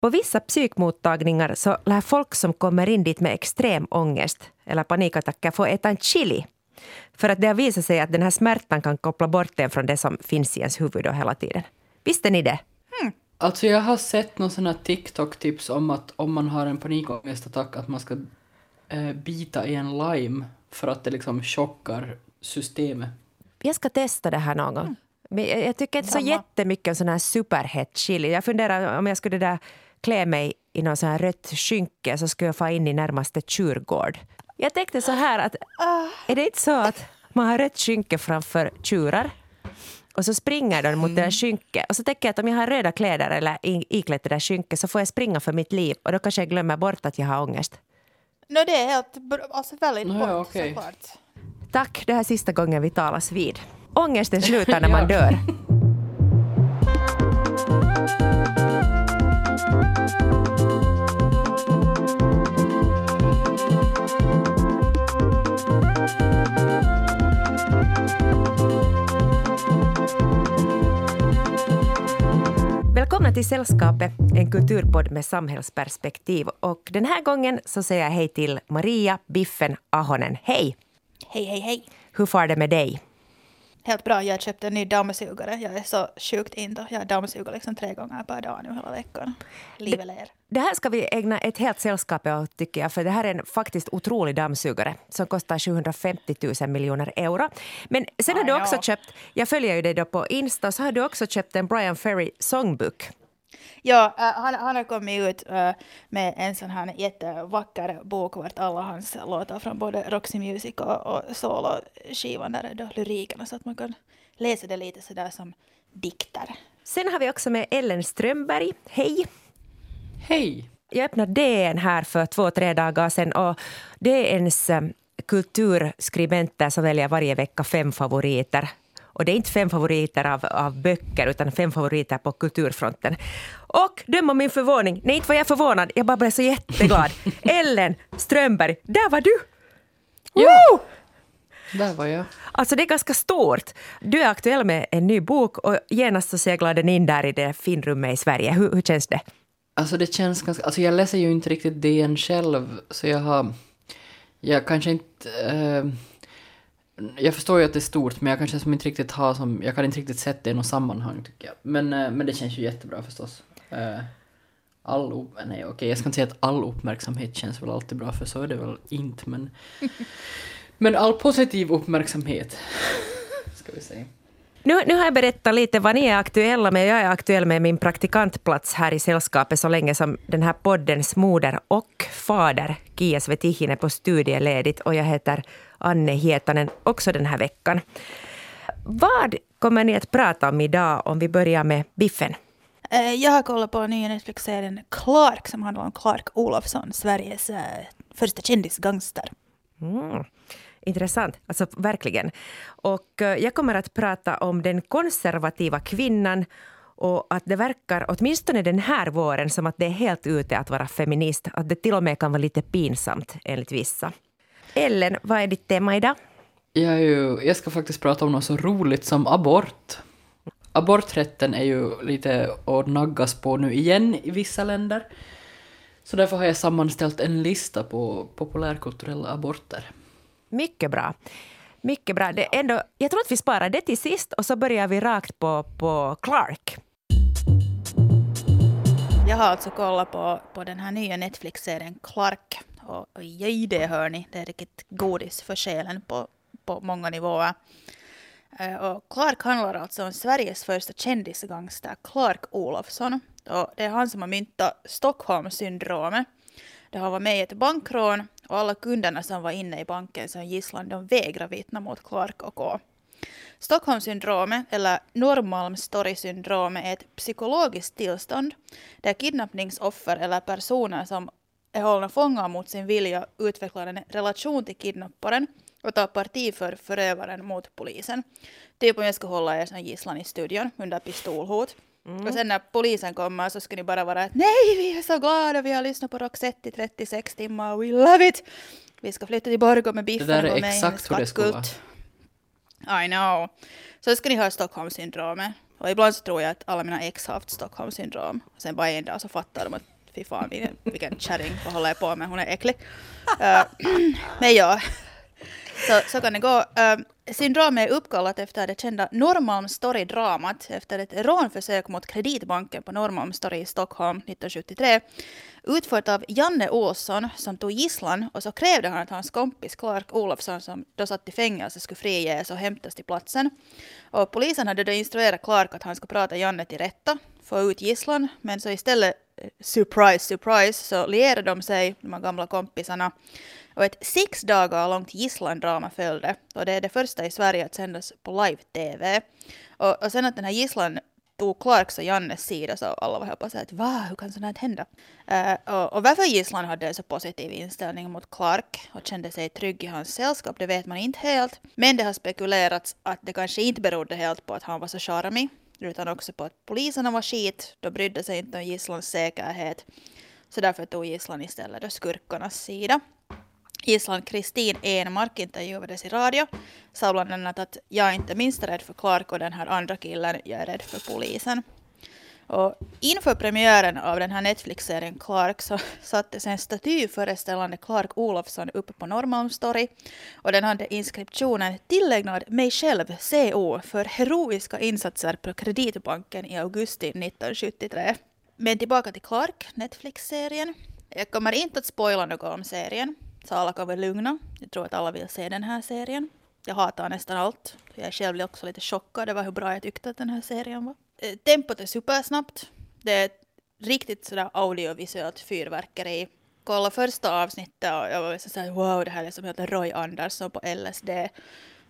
På vissa psykmottagningar så lär folk som kommer in dit med extrem ångest eller panikattacker få äta en chili. För att det har visat sig att den här smärtan kan koppla bort en från det som finns i ens huvud då hela tiden. Visste ni det? Hmm. Alltså jag har sett någon sån här TikTok-tips om att om man har en panikångestattack att man ska eh, bita i en lime för att det liksom chockar systemet. Jag ska testa det här någon gång. Mm. Men jag tycker inte så jättemycket om sån här superhett chili. Jag funderar om jag skulle där klä mig i någon sån här rött skynke så skulle jag få in i närmaste tjurgård. Jag tänkte så här att är det inte så att man har rött skynke framför tjurar och så springer de mot det där skynket och så tänker jag att om jag har röda kläder eller iklätt det där skynket så får jag springa för mitt liv och då kanske jag glömmer bort att jag har ångest. No, det är helt alltså väldigt no, bort, okay. såklart. Tack, det här är sista gången vi talas vid. Ångesten slutar när man dör. Välkomna till Sällskapet, en kulturpodd med samhällsperspektiv. Och den här gången så säger jag hej till Maria Biffen Ahonen. Hej! Hej, hej, hej! Hur far det med dig? Helt bra. Jag köpte en ny dammsugare. Jag är så sjukt inte. Jag dammsuger liksom tre gånger per dag nu hela veckan. Livet ler. Det här ska vi ägna ett helt sällskap åt, tycker jag. För det här är en faktiskt otrolig dammsugare som kostar 750 000 miljoner euro. Men sen har du också köpt, jag följer ju dig då på Insta, så har du också köpt en Brian Ferry songbook. Ja, uh, han, han har kommit ut uh, med en sån här jättevacker bok vart alla hans låtar från både Roxy Music och, och soloskivan där då lyrikerna så att man kan läsa det lite sådär som dikter. Sen har vi också med Ellen Strömberg. Hej! Hej! Jag öppnade DN här för två, tre dagar sedan och DNs kulturskribenter så väljer varje vecka fem favoriter och det är inte fem favoriter av, av böcker, utan fem favoriter på kulturfronten. Och döm om min förvåning, nej inte var jag förvånad, jag bara blev så jätteglad. Ellen Strömberg, där var du! Ja! Där var jag. Alltså det är ganska stort. Du är aktuell med en ny bok och genast så seglar den in där i det finrummet i Sverige. Hur, hur känns det? Alltså det känns ganska... Alltså jag läser ju inte riktigt DN själv, så jag har... Jag kanske inte... Uh, jag förstår ju att det är stort, men jag kanske som inte riktigt har som, jag kan inte riktigt sätta det i något sammanhang tycker jag. Men, eh, men det känns ju jättebra förstås. Eh, all, nej okej, jag ska inte säga att all uppmärksamhet känns väl alltid bra, för så är det väl inte, men... men all positiv uppmärksamhet, ska vi säga. Nu, nu har jag berättat lite vad ni är aktuella med. Jag är aktuell med min praktikantplats här i sällskapet så länge som den här poddens moder och fader, Kia Svetihinen, på studieledigt. Och jag heter Anne Hietanen också den här veckan. Vad kommer ni att prata om idag om vi börjar med Biffen? Eh, jag har kollat på nya Netflix-serien Clark som handlar om Clark Olofsson, Sveriges äh, första kändisgangster. Mm. Intressant, alltså verkligen. Och eh, jag kommer att prata om den konservativa kvinnan och att det verkar, åtminstone den här våren, som att det är helt ute att vara feminist. Att det till och med kan vara lite pinsamt enligt vissa. Ellen, vad är ditt tema idag? Jag, ju, jag ska faktiskt prata om något så roligt som abort. Aborträtten är ju lite att naggas på nu igen i vissa länder. Så därför har jag sammanställt en lista på populärkulturella aborter. Mycket bra. Mycket bra. Det ändå, jag tror att vi sparar det till sist och så börjar vi rakt på, på Clark. Jag har alltså kollat på, på den här nya Netflix-serien Clark. Och, och det hör ni, det är riktigt godis för själen på, på många nivåer. Eh, och Clark handlar alltså om Sveriges första kändisgangster, Clark Olofsson. Och det är han som har myntat Stockholmssyndromet. Det har varit med i ett bankrån och alla kunderna som var inne i banken som gisslan de vägrar vittna mot Clark och K. Stockholmssyndromet, eller Norrmalmstorgssyndromet, är ett psykologiskt tillstånd där kidnappningsoffer eller personer som är hållna fångar mot sin vilja utvecklar en relation till kidnapparen och tar parti för förövaren mot polisen. Typ om jag ska hålla er som gisslan i studion under pistolhot. Mm. Och sen när polisen kommer så ska ni bara vara att nej, vi är så glada, vi har lyssnat på Roxette i 36 timmar, we love it! Vi ska flytta till Borgå med biffen och Det där är exakt hur det ska vara. I know. Så ska ni ha Stockholmssyndromet. Och ibland så tror jag att alla mina ex har haft Stockholmssyndrom. Och sen bara en dag så fattar de att Fifaa, vilken, vilken kärring, vad håller jag på med, hon är äcklig. Uh, men ja, så, så kan det gå. Uh, syndromet är uppkallat efter det kända Norrmalmstorg-dramat efter ett rånförsök mot Kreditbanken på Norrmalmstorg i Stockholm 1973 utfört av Janne Olsson som tog gisslan och så krävde han att hans kompis Clark Olofsson som då satt i fängelse skulle friges och hämtas till platsen. Och polisen hade då instruerat Clark att han skulle prata Janne till rätta, få ut gisslan, men så istället surprise, surprise, så lierade de sig, de här gamla kompisarna. Och ett sex dagar långt gisslandrama följde. Och det är det första i Sverige att sändas på live-tv. Och, och sen att den här gisslan tog Clarks och Jannes sida så alla var helt på att va, hur kan sånt här hända? Uh, och, och varför gisslan hade en så positiv inställning mot Clark och kände sig trygg i hans sällskap, det vet man inte helt. Men det har spekulerats att det kanske inte berodde helt på att han var så charmig utan också på att poliserna var skit. De brydde sig inte om gisslans säkerhet. Så därför tog gisslan istället då skurkarnas sida. Gisslan Kristin Enmark intervjuades i radio. Sa bland annat att jag är inte minst rädd för Clark och den här andra killen, jag är rädd för polisen. Och inför premiären av den här Netflix-serien Clark så sattes en staty föreställande Clark Olofsson uppe på Norrmalmstorg. Och den hade inskriptionen tillägnad mig själv, CO, för heroiska insatser på Kreditbanken i augusti 1973. Men tillbaka till Clark, Netflix-serien. Jag kommer inte att spoila något om serien, så alla kan vara lugna. Jag tror att alla vill se den här serien. Jag hatar nästan allt. Jag själv också lite chockad över hur bra jag tyckte att den här serien var. Eh, tempot är supersnabbt. Det är riktigt sådär audiovisuellt fyrverkeri. Kolla första avsnittet och jag var så här, wow, det här är som heter Roy Andersson på LSD.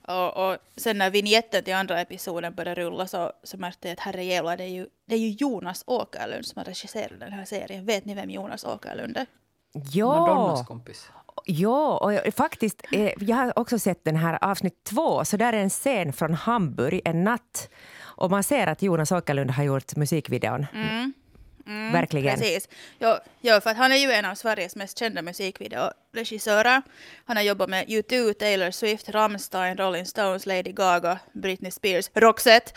Och, och sen när vignetten till andra episoden började rulla så, så märkte jag att herrejävlar, det är ju, det är ju Jonas Åkerlund som har regisserat den här serien. Vet ni vem Jonas Åkerlund är? Ja. Madonnas kompis. Ja, och jag, faktiskt, eh, jag har också sett den här avsnitt två, så där är en scen från Hamburg en natt. Och man ser att Jonas Åkerlund har gjort musikvideon. Mm. Mm, Verkligen. Precis. Ja, ja, för att han är ju en av Sveriges mest kända musikvideoregissörer. Han har jobbat med U2, Taylor Swift, Rammstein, Rolling Stones, Lady Gaga, Britney Spears, Roxette.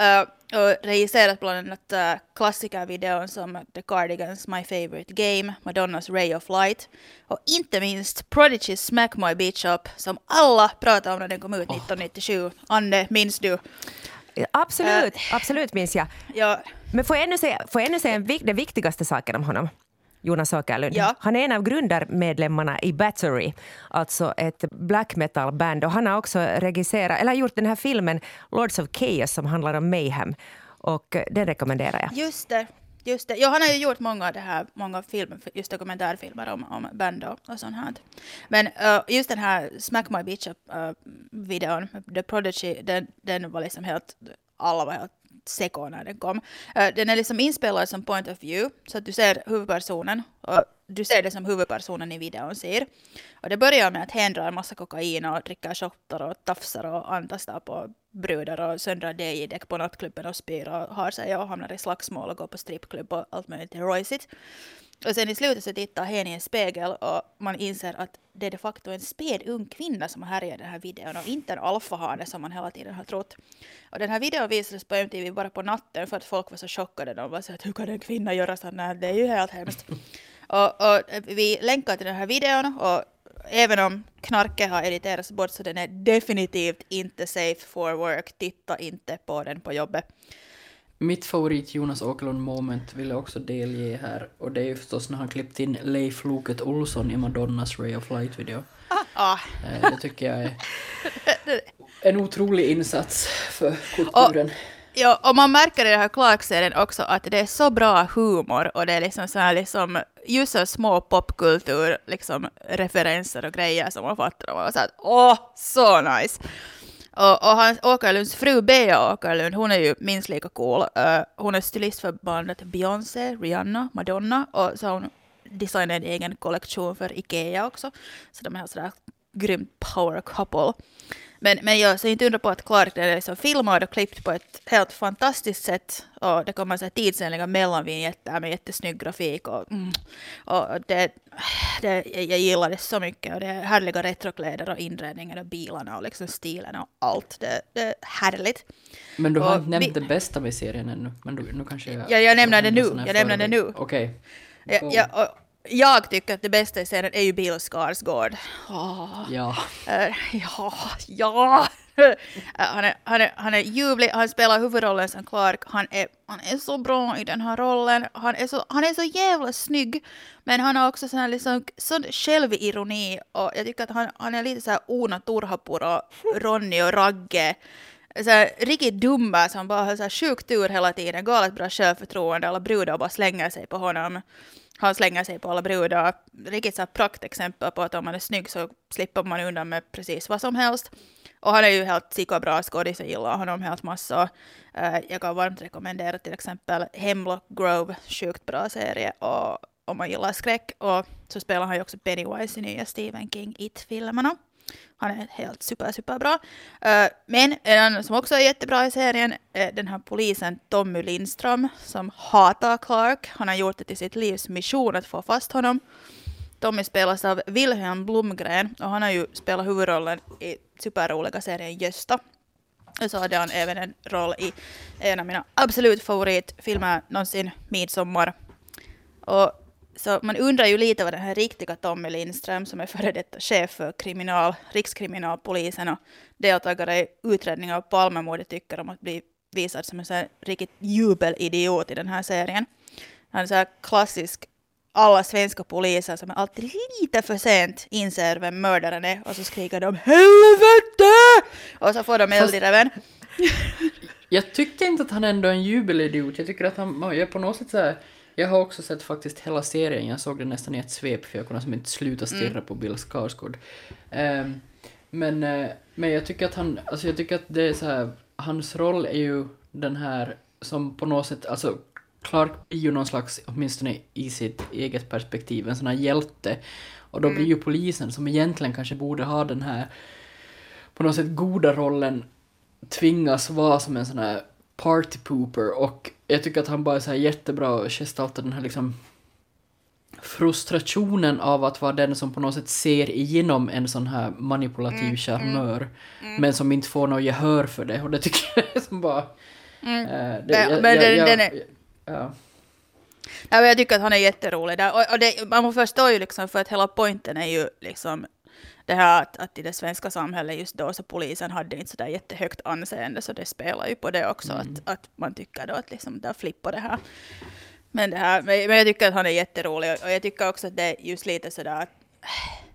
Uh, och regisserat bland annat uh, klassikervideon som The Cardigans, My Favorite Game, Madonnas Ray of Light och inte minst Prodigy's Smack My Bitch Up som alla pratade om när den kom ut 1997. Anne, minns du? Absolut, absolut minns jag. Ja, Men får jag ännu säga, får jag ännu säga en, den viktigaste saken om honom? Jonas Åkerlund. Ja. Han är en av grundarmedlemmarna i Battery, alltså ett black metal-band. Och han har också regisserat, eller gjort den här filmen Lords of Chaos som handlar om Mayhem. Och eh, den rekommenderar jag. Just det. Just det. Ja, han har ju gjort många av det här, många film, just dokumentärfilmer om, om band och, och sånt här. Men uh, just den här Smack My Bitch Up uh, videon, The Prodigy, den, den var liksom helt, alla var helt seko när den kom. Uh, den är liksom inspelad som point of view, så att du ser huvudpersonen och du ser det som huvudpersonen i videon ser. Och det börjar med att hen drar massa kokain och dricker shottar och tafsar och antastar på brudar och söndrar DJ-däck på nattklubben och spyr och har sig och hamnar i slagsmål och går på strippklubb och allt möjligt rojsigt. Och sen i slutet så tittar hen i en spegel och man inser att det är de facto en späd ung kvinna som har härjat i den här videon och inte en alfahane som man hela tiden har trott. Och den här videon visades på MTV bara på natten för att folk var så chockade. De var så att hur kan en kvinna göra sådant här? Det är ju helt hemskt. Och, och vi länkar till den här videon och även om knarket har editerats bort så den är definitivt inte safe for work. Titta inte på den på jobbet. Mitt favorit Jonas Åkerlund moment vill jag också delge här och det är ju förstås när han klippt in Leif Loket Olsson i Madonnas Ray of Light-video. Ah, Eh, Det tycker jag är en otrolig insats för kulturen. Ja, och man märker i den här Clark-serien också att det är så bra humor och det är liksom så här liksom just så små popkultur liksom referenser och grejer som man fattar och man så att åh, så nice! Och, och hans Åkerlunds fru Bea Åkerlund, hon är ju minst lika cool. Uh, hon är stylist för bandet Beyoncé, Rihanna, Madonna och så har hon designat en egen kollektion för Ikea också. Så de är sådär grymt power couple. Men, men jag ser inte undra på att Clark är liksom filmad och klippt på ett helt fantastiskt sätt. Och det kommer så här tidsenliga mellanvinjetter med jättesnygg grafik. Och, mm, och det, det, jag gillar det så mycket. Och det är härliga retrokläder och inredningen och bilarna och liksom stilen och allt. Det, det är härligt. Men du har Och inte nämnt vi- det bästa med serien ännu. Men du, nu kanske jag... Ja, jag nämner det nu. Jag nämner det nu. Okej. Ja, ja, och jag tycker att det bästa i serien är ju Bill Skarsgård. Åh. Ja. Eh, ja, ja. Eh, han, är, han, är, han är ljuvlig, han spelar huvudrollen som Clark. Han är, han är så bra i den här rollen. Han är så, han är så jävla snygg. Men han har också sån här liksom, sån självironi. Och jag tycker att han, han är lite så här Ona Turhapuro, Ronny och Ragge. Så här, riktigt dumma som bara har så här sjukt tur hela tiden. Galet bra självförtroende. Alla brudar bara slänger sig på honom. Han slänger sig på alla brudar. Riktigt så praktexempel på att om man är snygg så slipper man undan med precis vad som helst. Och han är ju helt psykobra skådis, jag gillar honom helt massor. Eh, jag kan varmt rekommendera till exempel Hemlock Grove, sjukt bra serie. Och om man gillar skräck. Och så spelar han ju också Pennywise i nya Stephen King It-filmerna. Han är helt super, super bra. Eh, men en annan som också är jättebra i serien är den här polisen Tommy Lindström som hatar Clark. Han har gjort det till sitt livs mission att få fast honom. Tommy spelas av Wilhelm Blomgren och han har ju spelat huvudrollen i superroliga serien Gösta. Och så hade han även en roll i en av mina absolut favoritfilmer någonsin, Midsommar. Och så man undrar ju lite vad den här riktiga Tommy Lindström, som är före detta chef för kriminal, Rikskriminalpolisen och deltagare i utredningen av Palmemordet, tycker om att bli visad som en sån riktigt jubelidiot i den här serien. Han är så här klassisk alla svenska poliser som är alltid lite för sent inser vem mördaren är och så skriker de HELVETE! Och så får de eld i reven. Jag tycker inte att han ändå är en jubelidiot. Jag tycker att han, är på något sätt så här, Jag har också sett faktiskt hela serien. Jag såg den nästan i ett svep för jag kunde som inte sluta stirra på Bill Skarsgård. Ehm, men, eh, men jag tycker att han, alltså jag tycker att det är så här, hans roll är ju den här som på något sätt, alltså Clark är ju någon slags, åtminstone i sitt eget perspektiv, en sån här hjälte. Och då blir ju polisen, som egentligen kanske borde ha den här på något sätt goda rollen, tvingas vara som en sån här party pooper och jag tycker att han bara är så här jättebra gestaltar den här liksom frustrationen av att vara den som på något sätt ser igenom en sån här manipulativ charmör men som inte får något gehör för det och det tycker jag är som bara... Mm. Men- men den- den är- ja. Jag tycker att han är jätterolig där. Och, och det, man förstår ju liksom för att hela poängen är ju liksom det här att, att i det svenska samhället just då så polisen hade inte så där jättehögt anseende så det spelar ju på det också att, att man tycker då att liksom där flippar det här. Men, det här, men men jag tycker att han är jätterolig och jag tycker också att det är just lite sådär att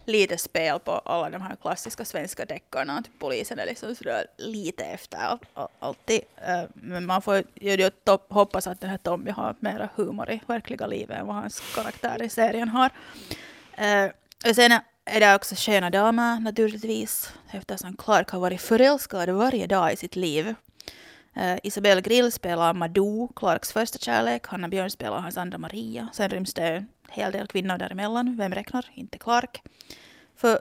lite spel på alla de här klassiska svenska deckarna. Att polisen är liksom sådär lite efter all, all, alltid. Eh, Men man får ju hoppas att den här Tommy har mera humor i verkliga livet än vad hans karaktär i serien har. Eh, Och sen är det också sköna damer naturligtvis eftersom Clark har varit förälskad varje dag i sitt liv. Eh, uh, Isabelle Grill spelar Madou, Clarks första kärlek. Hanna Björn spelar hans andra Maria. Sen ryms det en hel del kvinnor däremellan. Vem räknar? Inte Clark. För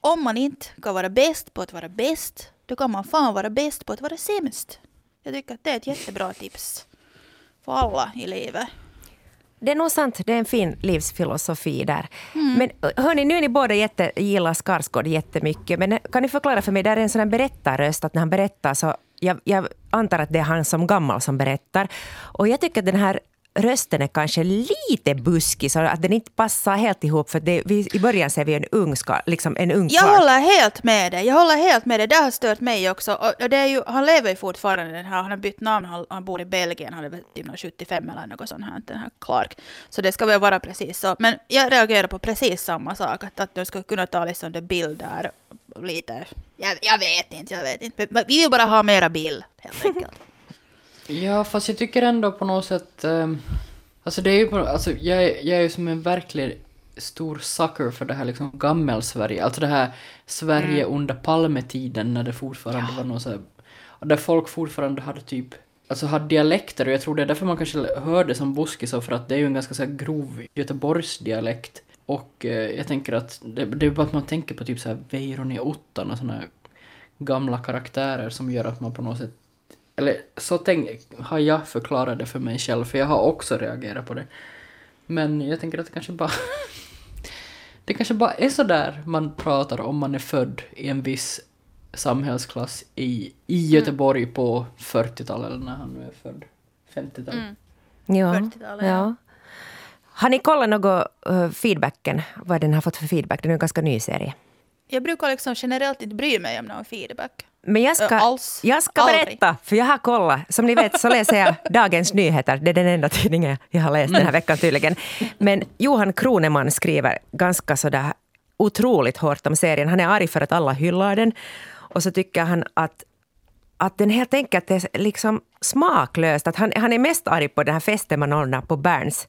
om man inte kan vara bäst på att vara bäst, då kan man fan vara bäst på att vara sämst. Jag tycker att det är ett jättebra tips för alla i livet. Det är nog sant, det är en fin livsfilosofi där. Men hörni, nu är ni båda jätte, gillar Skarsgård jättemycket. Men kan ni förklara för mig, där är en sån här berättarröst att när han berättar så jag, jag antar att det är han som gammal som berättar. Och jag tycker att den här rösten är kanske lite buskig så att den inte passar helt ihop för det, vi, i början ser vi en ung, ska, liksom en ung Jag håller helt med dig. Jag håller helt med dig. Det har stört mig också. Och och det är ju, han lever ju fortfarande den här. Han har bytt namn. Han, han bor i Belgien. Han är väl typ någon 75 eller något sånt här. Den här Clark. Så det ska väl vara precis så. Men jag reagerar på precis samma sak. Att, att de ska kunna ta liksom det bild där. Lite. Jag, jag vet inte. Jag vet inte. Men Vi vill bara ha mera bild helt enkelt. Ja, fast jag tycker ändå på något sätt... ehm, alltså det är ju på, alltså jag, jag är ju som en verklig stor sucker för det här liksom gammel-Sverige. Alltså det här Sverige under Palmetiden när det fortfarande var något så här, Där folk fortfarande hade typ... Alltså hade dialekter och jag tror det är därför man kanske hör det som buskis och för att det är ju en ganska så här grov Göteborgsdialekt. Och eh, jag tänker att det, det är bara att man tänker på typ så här Weiron i ottan och såna här gamla karaktärer som gör att man på något sätt... Eller så tänk, har jag förklarat det för mig själv, för jag har också reagerat på det. Men jag tänker att det kanske bara... det kanske bara är så där man pratar om man är född i en viss samhällsklass i, i Göteborg på 40-talet, eller när han nu är född. 50-talet. Mm. Ja, 40-talet, ja. Har ni kollat något uh, feedbacken? Vad den har fått för feedback? Den är en ganska ny serie. Jag brukar liksom generellt inte bry mig om någon feedback. Men jag ska, alls. jag ska Aldrig. berätta, för jag har kollat. Som ni vet så läser jag Dagens Nyheter. Det är den enda tidningen jag har läst den här veckan tydligen. Men Johan Kroneman skriver ganska sådär otroligt hårt om serien. Han är arg för att alla hyllar den. Och så tycker han att, att den helt enkelt är liksom smaklöst. Att han, han är mest arg på den här festen man ordnar på Berns,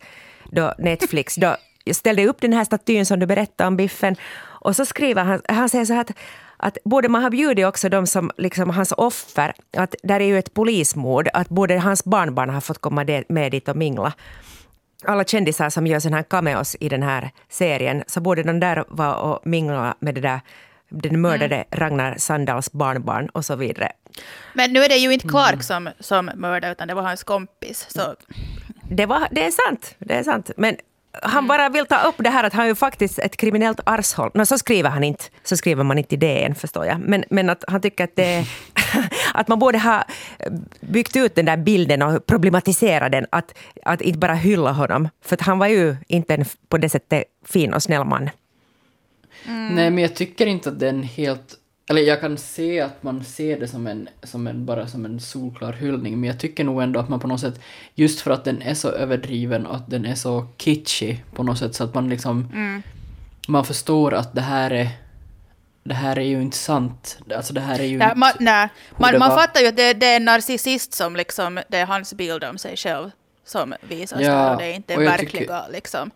då Netflix. Då ställde upp den här statyn som du berättade om, Biffen. Och så skriver han, han säger så här att, att borde man ha bjudit också de som, liksom hans offer, att där är ju ett polismord, att borde hans barnbarn ha fått komma med dit och mingla. Alla kändisar som gör sådana här cameos i den här serien, så borde de där vara och mingla med det där den mördade Ragnar Sandals barnbarn och så vidare. Men nu är det ju inte Clark som, som mördade, utan det var hans kompis. Så Det, var, det är sant. Det är sant. Men han bara vill ta upp det här att han är ju faktiskt ett kriminellt arshåll. No, så skriver han inte. Så skriver man inte i DN förstår jag. Men, men att han tycker att, det, att man borde ha byggt ut den där bilden och problematiserat den. Att, att inte bara hylla honom. För att han var ju inte en på det sättet fin och snäll man. Nej, men jag tycker inte att den helt... Eller jag kan se att man ser det som en, som en, bara som en solklar hyllning, men jag tycker nog ändå att man på något sätt, just för att den är så överdriven och att den är så kitschig på något sätt, så att man liksom... Man förstår att det här är... Det här är ju inte sant. Alltså det här är ju nej, inte... man, nej, man, man var. fattar ju att det, det är en narcissist som liksom, det är hans bild om sig själv som visas Ja, där och det är inte verkliga tycker- liksom.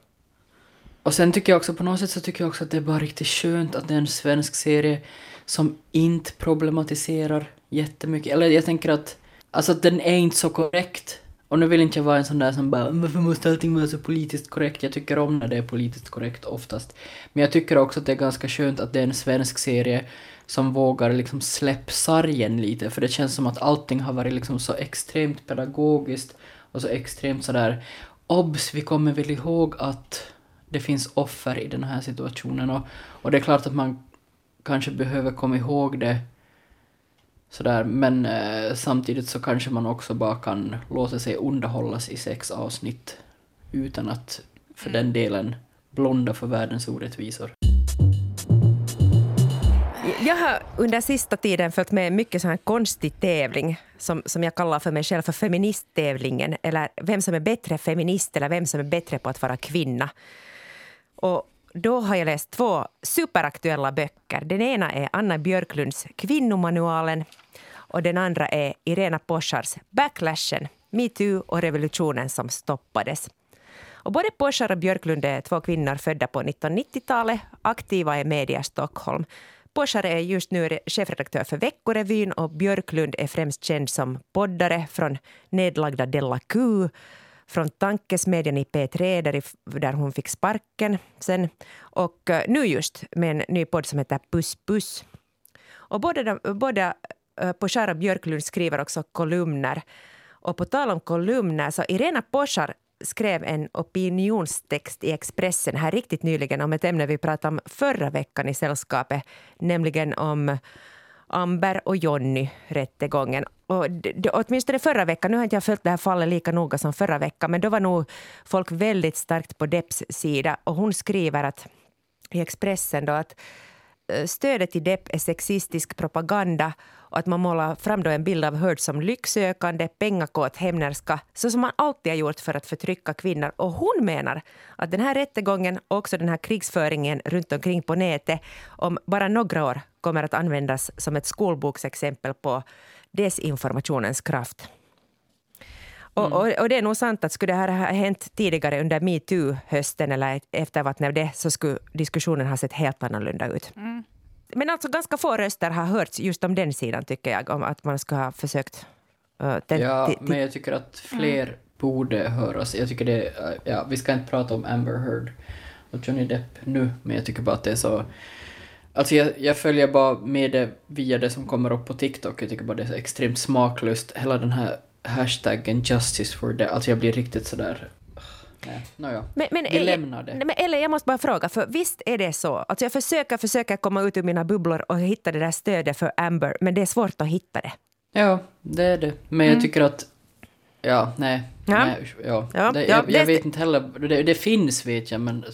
Och sen tycker jag också på något sätt så tycker jag också att det är bara riktigt skönt att det är en svensk serie som inte problematiserar jättemycket. Eller jag tänker att, alltså att den är inte så korrekt. Och nu vill inte jag vara en sån där som bara varför måste allting vara så politiskt korrekt? Jag tycker om när det är politiskt korrekt oftast. Men jag tycker också att det är ganska skönt att det är en svensk serie som vågar liksom släppa sargen lite. För det känns som att allting har varit liksom så extremt pedagogiskt och så extremt sådär obs, vi kommer väl ihåg att det finns offer i den här situationen och, och det är klart att man kanske behöver komma ihåg det sådär men eh, samtidigt så kanske man också bara kan låta sig underhållas i sex avsnitt utan att för den delen blonda för världens orättvisor. Jag har under sista tiden följt med mycket sån här konstig tävling som, som jag kallar för mig själv för feministtävlingen. Eller vem som är bättre feminist eller vem som är bättre på att vara kvinna. Och då har jag läst två superaktuella böcker. Den ena är Anna Björklunds Kvinnomanualen och den andra är Irena Poschars Backlashen, metoo och revolutionen som stoppades. Och både Poschar och Björklund är två kvinnor födda på 1990-talet, aktiva i media Stockholm. Poschar är just nu chefredaktör för Veckorevyn och Björklund är främst känd som poddare från nedlagda Della Q, från Tankesmedjan i P3 där, i- där hon fick sparken sen och eh, nu just med en ny podd som heter Puss Puss. Och både, de, både eh, Poshar och Björklund skriver också kolumner. Och på tal om kolumner, så Irena Poshar skrev en opinionstext i Expressen här riktigt nyligen om ett ämne vi pratade om förra veckan i sällskapet, nämligen om Amber och Jonny-rättegången. Och det, åtminstone förra veckan, nu har inte jag följt det här fallet lika noga som förra veckan, men då var nog folk väldigt starkt på Depps sida. Och hon skriver att i Expressen då att eh, stödet till Depp är sexistisk propaganda och att man målar fram då en bild av Heard som lycksökande, pengakåt hämnerska, så som man alltid har gjort för att förtrycka kvinnor. Och hon menar att den här rättegången och också den här krigsföringen runt omkring på nätet om bara några år kommer att användas som ett skolboksexempel på desinformationens kraft. Och, och, och det är nog sant att skulle det här ha hänt tidigare under metoo-hösten eller av det så skulle diskussionen ha sett helt annorlunda ut. Men alltså ganska få röster har hörts just om den sidan tycker jag, om att man skulle ha försökt uh, Ja, men jag tycker att fler borde höras. Jag tycker det, eh, ja, vi ska inte prata om Amber Heard och Johnny Depp nu, men jag tycker bara att det är så Alltså jag, jag följer bara med det via det som kommer upp på TikTok. Jag tycker bara det är så extremt smaklöst. Hela den här hashtaggen justice for det. Alltså jag blir riktigt sådär... Nej, nåja. Men, men, Vi lämnar det. Men Eller jag måste bara fråga, för visst är det så. Alltså jag försöker, försöker komma ut ur mina bubblor och hitta det där stödet för Amber, men det är svårt att hitta det. Ja, det är det. Men jag tycker att... Ja, nej. Mm. Ja. nej ja. Ja, det, ja, jag, jag vet inte heller. Det, det finns vet jag, men...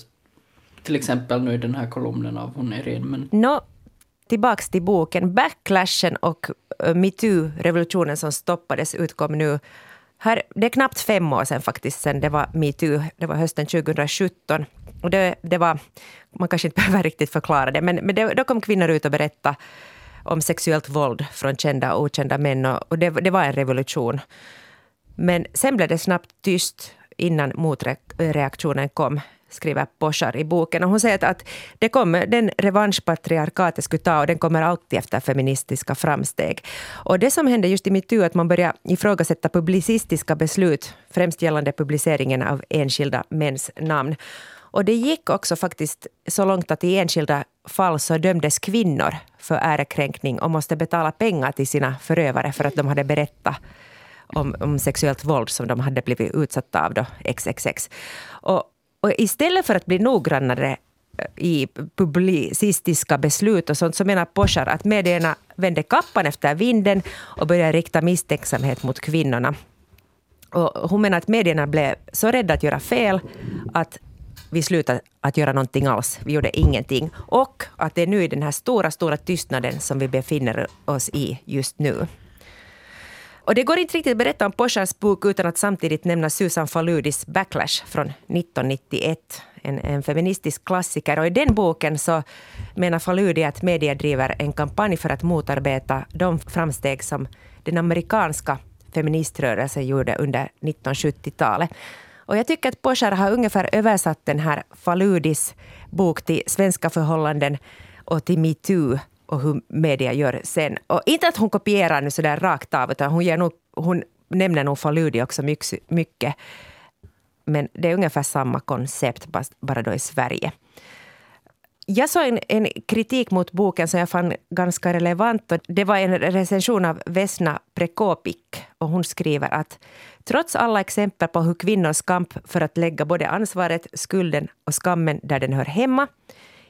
Till exempel nu i den här kolumnen av hon Irene, men... Nå, tillbaks till boken. Backlashen och eh, metoo-revolutionen som stoppades utkom nu. Här, det är knappt fem år sedan faktiskt, sen det var metoo. Det var hösten 2017. Och det, det var, man kanske inte behöver riktigt förklara det, men, men det, då kom kvinnor ut och berättade om sexuellt våld från kända och okända män. Och, och det, det var en revolution. Men sen blev det snabbt tyst innan motreaktionen kom, skriver Poshar i boken. Och hon säger att, att det kommer, den revansch patriarkatet skulle ta och den kommer alltid efter feministiska framsteg. Och det som hände just i metoo att man började ifrågasätta publicistiska beslut, främst gällande publiceringen av enskilda mäns namn. Och det gick också faktiskt så långt att i enskilda fall så dömdes kvinnor för ärekränkning och måste betala pengar till sina förövare för att de hade berättat om, om sexuellt våld som de hade blivit utsatta av då, XXX. Och, och istället för att bli noggrannare eh, i publicistiska beslut och sånt så menar Poshar att medierna vände kappan efter vinden och började rikta misstänksamhet mot kvinnorna. Och hon menar att medierna blev så rädda att göra fel att vi slutade att göra någonting alls. Vi gjorde ingenting. Och att det är nu i den här stora, stora tystnaden som vi befinner oss i just nu. Och det går inte riktigt att berätta om Poschars bok utan att samtidigt nämna Susan Faludis Backlash från 1991. En, en feministisk klassiker. Och i den boken så menar Faludi att media driver en kampanj för att motarbeta de framsteg som den amerikanska feministrörelsen gjorde under 1970-talet. Och jag tycker att Poschar har ungefär översatt den här Faludis bok till svenska förhållanden och till metoo och hur media gör sen. Och inte att hon kopierar nu sådär rakt av, utan hon, ger nog, hon nämner nog Faludi också mycket. Men det är ungefär samma koncept, fast bara då i Sverige. Jag såg en, en kritik mot boken som jag fann ganska relevant. Och det var en recension av Vesna Prekopik. Och hon skriver att trots alla exempel på hur kvinnors kamp för att lägga både ansvaret, skulden och skammen där den hör hemma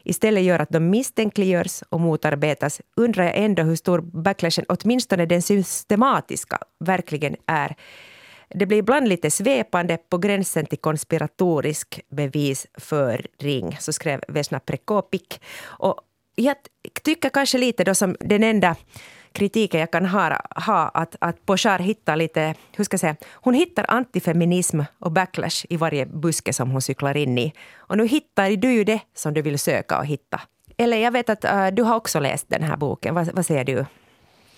istället gör att de misstänkliggörs och motarbetas undrar jag ändå hur stor backlashen, åtminstone den systematiska, verkligen är. Det blir ibland lite svepande på gränsen till konspiratorisk bevisföring, så skrev Vesna Prekopik. Och jag tycker kanske lite då som den enda kritiken jag kan ha, ha att, att Pochar hittar lite, hur ska jag säga, hon hittar antifeminism och backlash i varje buske som hon cyklar in i. Och nu hittar du ju det som du vill söka och hitta. Eller jag vet att uh, du har också läst den här boken. Vad, vad säger du?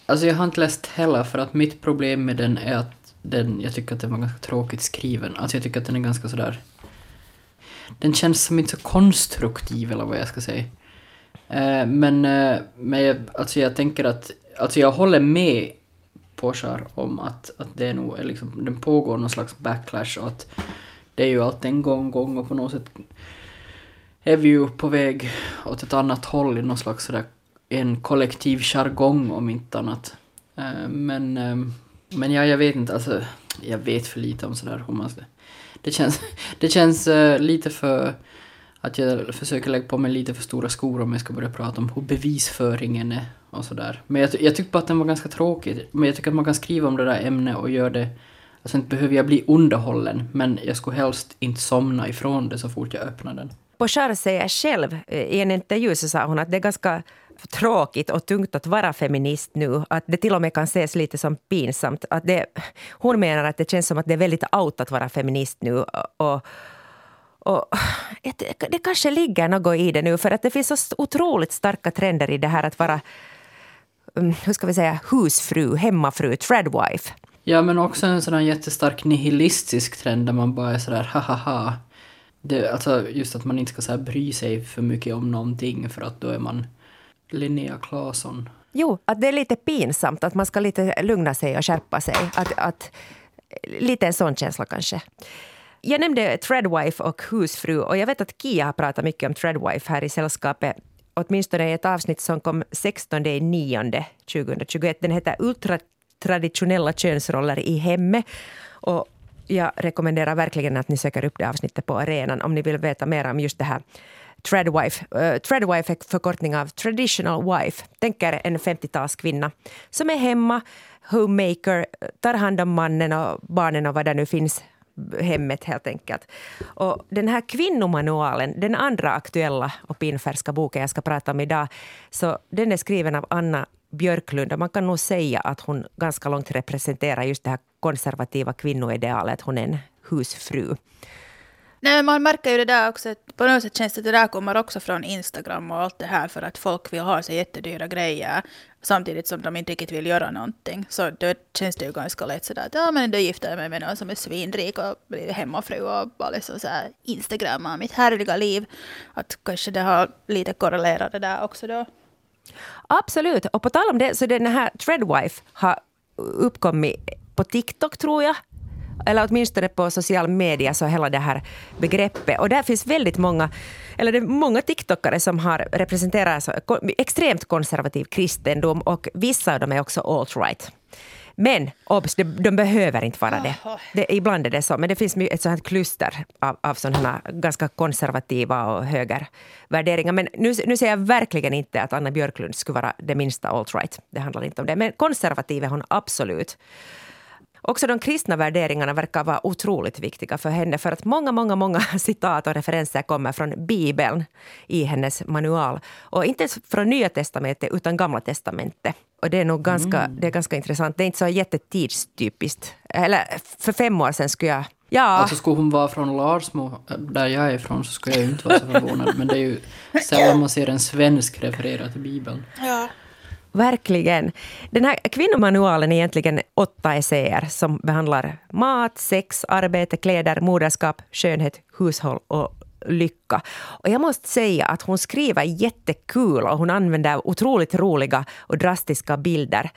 Alltså jag har inte läst heller för att mitt problem med den är att den, jag tycker att den var ganska tråkigt skriven. Alltså jag tycker att den är ganska sådär... Den känns som inte så konstruktiv eller vad jag ska säga. Äh, men äh, men jag, alltså jag tänker att, alltså jag håller med Poshar om att, att det är nog, liksom, den pågår någon slags backlash och att det är ju alltid en gång, gång och på något sätt är vi ju på väg åt ett annat håll i någon slags sådär en kollektiv jargong om inte annat. Eh, men, ehm, men ja, jag vet inte, alltså jag vet för lite om sådär hur man ska... Det känns, det känns eh, lite för att jag försöker lägga på mig lite för stora skor om jag ska börja prata om hur bevisföringen är och sådär. Men jag, jag tyckte bara att den var ganska tråkig. Men jag tycker att man kan skriva om det där ämnet och göra det... Alltså inte behöver jag bli underhållen, men jag skulle helst inte somna ifrån det så fort jag öppnar den. Pochar säger själv, eh, i en intervju så sa hon att det är ganska tråkigt och tungt att vara feminist nu. Att det till och med kan ses lite som pinsamt. Att det, hon menar att det känns som att det är väldigt out att vara feminist nu. Och, och det, kanske ligger något i det nu, för att det finns så otroligt starka trender i det här att vara mm, hur ska vi säga, husfru, hemmafru, threadwife. Ja, men också en här jättestark nihilistisk trend där man bara är sådär hahaha. Det, alltså just att man inte ska så här bry sig för mycket om någonting för att då är man Linnea Claesson. Jo, att det är lite pinsamt, att man ska lite lugna sig och skärpa sig. Att, att, lite en sån känsla kanske. Jag nämnde Threadwife och husfru och jag vet att Kia har pratat mycket om Threadwife här i sällskapet. åtminstone i ett avsnitt som kom 16 9 2021. Den heter Ultratraditionella könsroller i hemmet. Och jag rekommenderar verkligen att ni söker upp det avsnittet på arenan om ni vill veta mer om just det här Threadwife. Uh, Threadwife är förkortning av traditional wife. Tänk er en 50-talskvinna som är hemma, homemaker, tar hand om mannen och barnen och vad det nu finns hemmet helt enkelt. Och den här kvinnomanualen, den andra aktuella och pinfärska boken jag ska prata om idag, så den är skriven av Anna Björklund och man kan nog säga att hon ganska långt representerar just det här konservativa kvinnoidealet. Hon är en husfru. Nej, man märker ju det där också. På något sätt känns det att det där kommer också från Instagram och allt det här för att folk vill ha sig jättedyra grejer samtidigt som de inte riktigt vill göra någonting. Så då känns det ju ganska lätt sådär att ja men då gifter jag mig med någon som är svinrik och blir hemmafru och bara liksom såhär instagrammar mitt härliga liv. Att kanske det har lite korrelerat det där också då. Absolut. Och på tal om det, så den här Treadwife har uppkommit på TikTok tror jag eller åtminstone på social media, så hela det här begreppet. Och där finns väldigt många, eller det är många TikTokare som har representerat extremt konservativ kristendom och vissa av dem är också alt-right. Men obs, de, de, behöver inte vara det. det. Ibland är det så, men det finns ett sånt kluster av, av sådana ganska konservativa och högervärderingar. Men nu, nu säger jag verkligen inte att Anna Björklund skulle vara det minsta alt-right. Det handlar inte om det. Men konservativ är hon absolut. Också de kristna värderingarna verkar vara otroligt viktiga för henne för att många, många, många citat och referenser kommer från Bibeln i hennes manual. Och inte ens från Nya testamentet utan Gamla testamentet. Och det är nog ganska, mm. det är ganska intressant. Det är inte så jättetidstypiskt. Eller för fem år sedan skulle jag Ja. Alltså skulle hon vara från Larsmo, där jag är ifrån, så skulle jag inte vara så förvånad. Men det är ju sällan man ser en svensk referera till Bibeln. Ja. Verkligen. Den här kvinnomanualen är egentligen åtta essäer som behandlar mat, sex, arbete, kläder, moderskap, skönhet, hushåll och lycka. Och jag måste säga att hon skriver jättekul och hon använder otroligt roliga och drastiska bilder.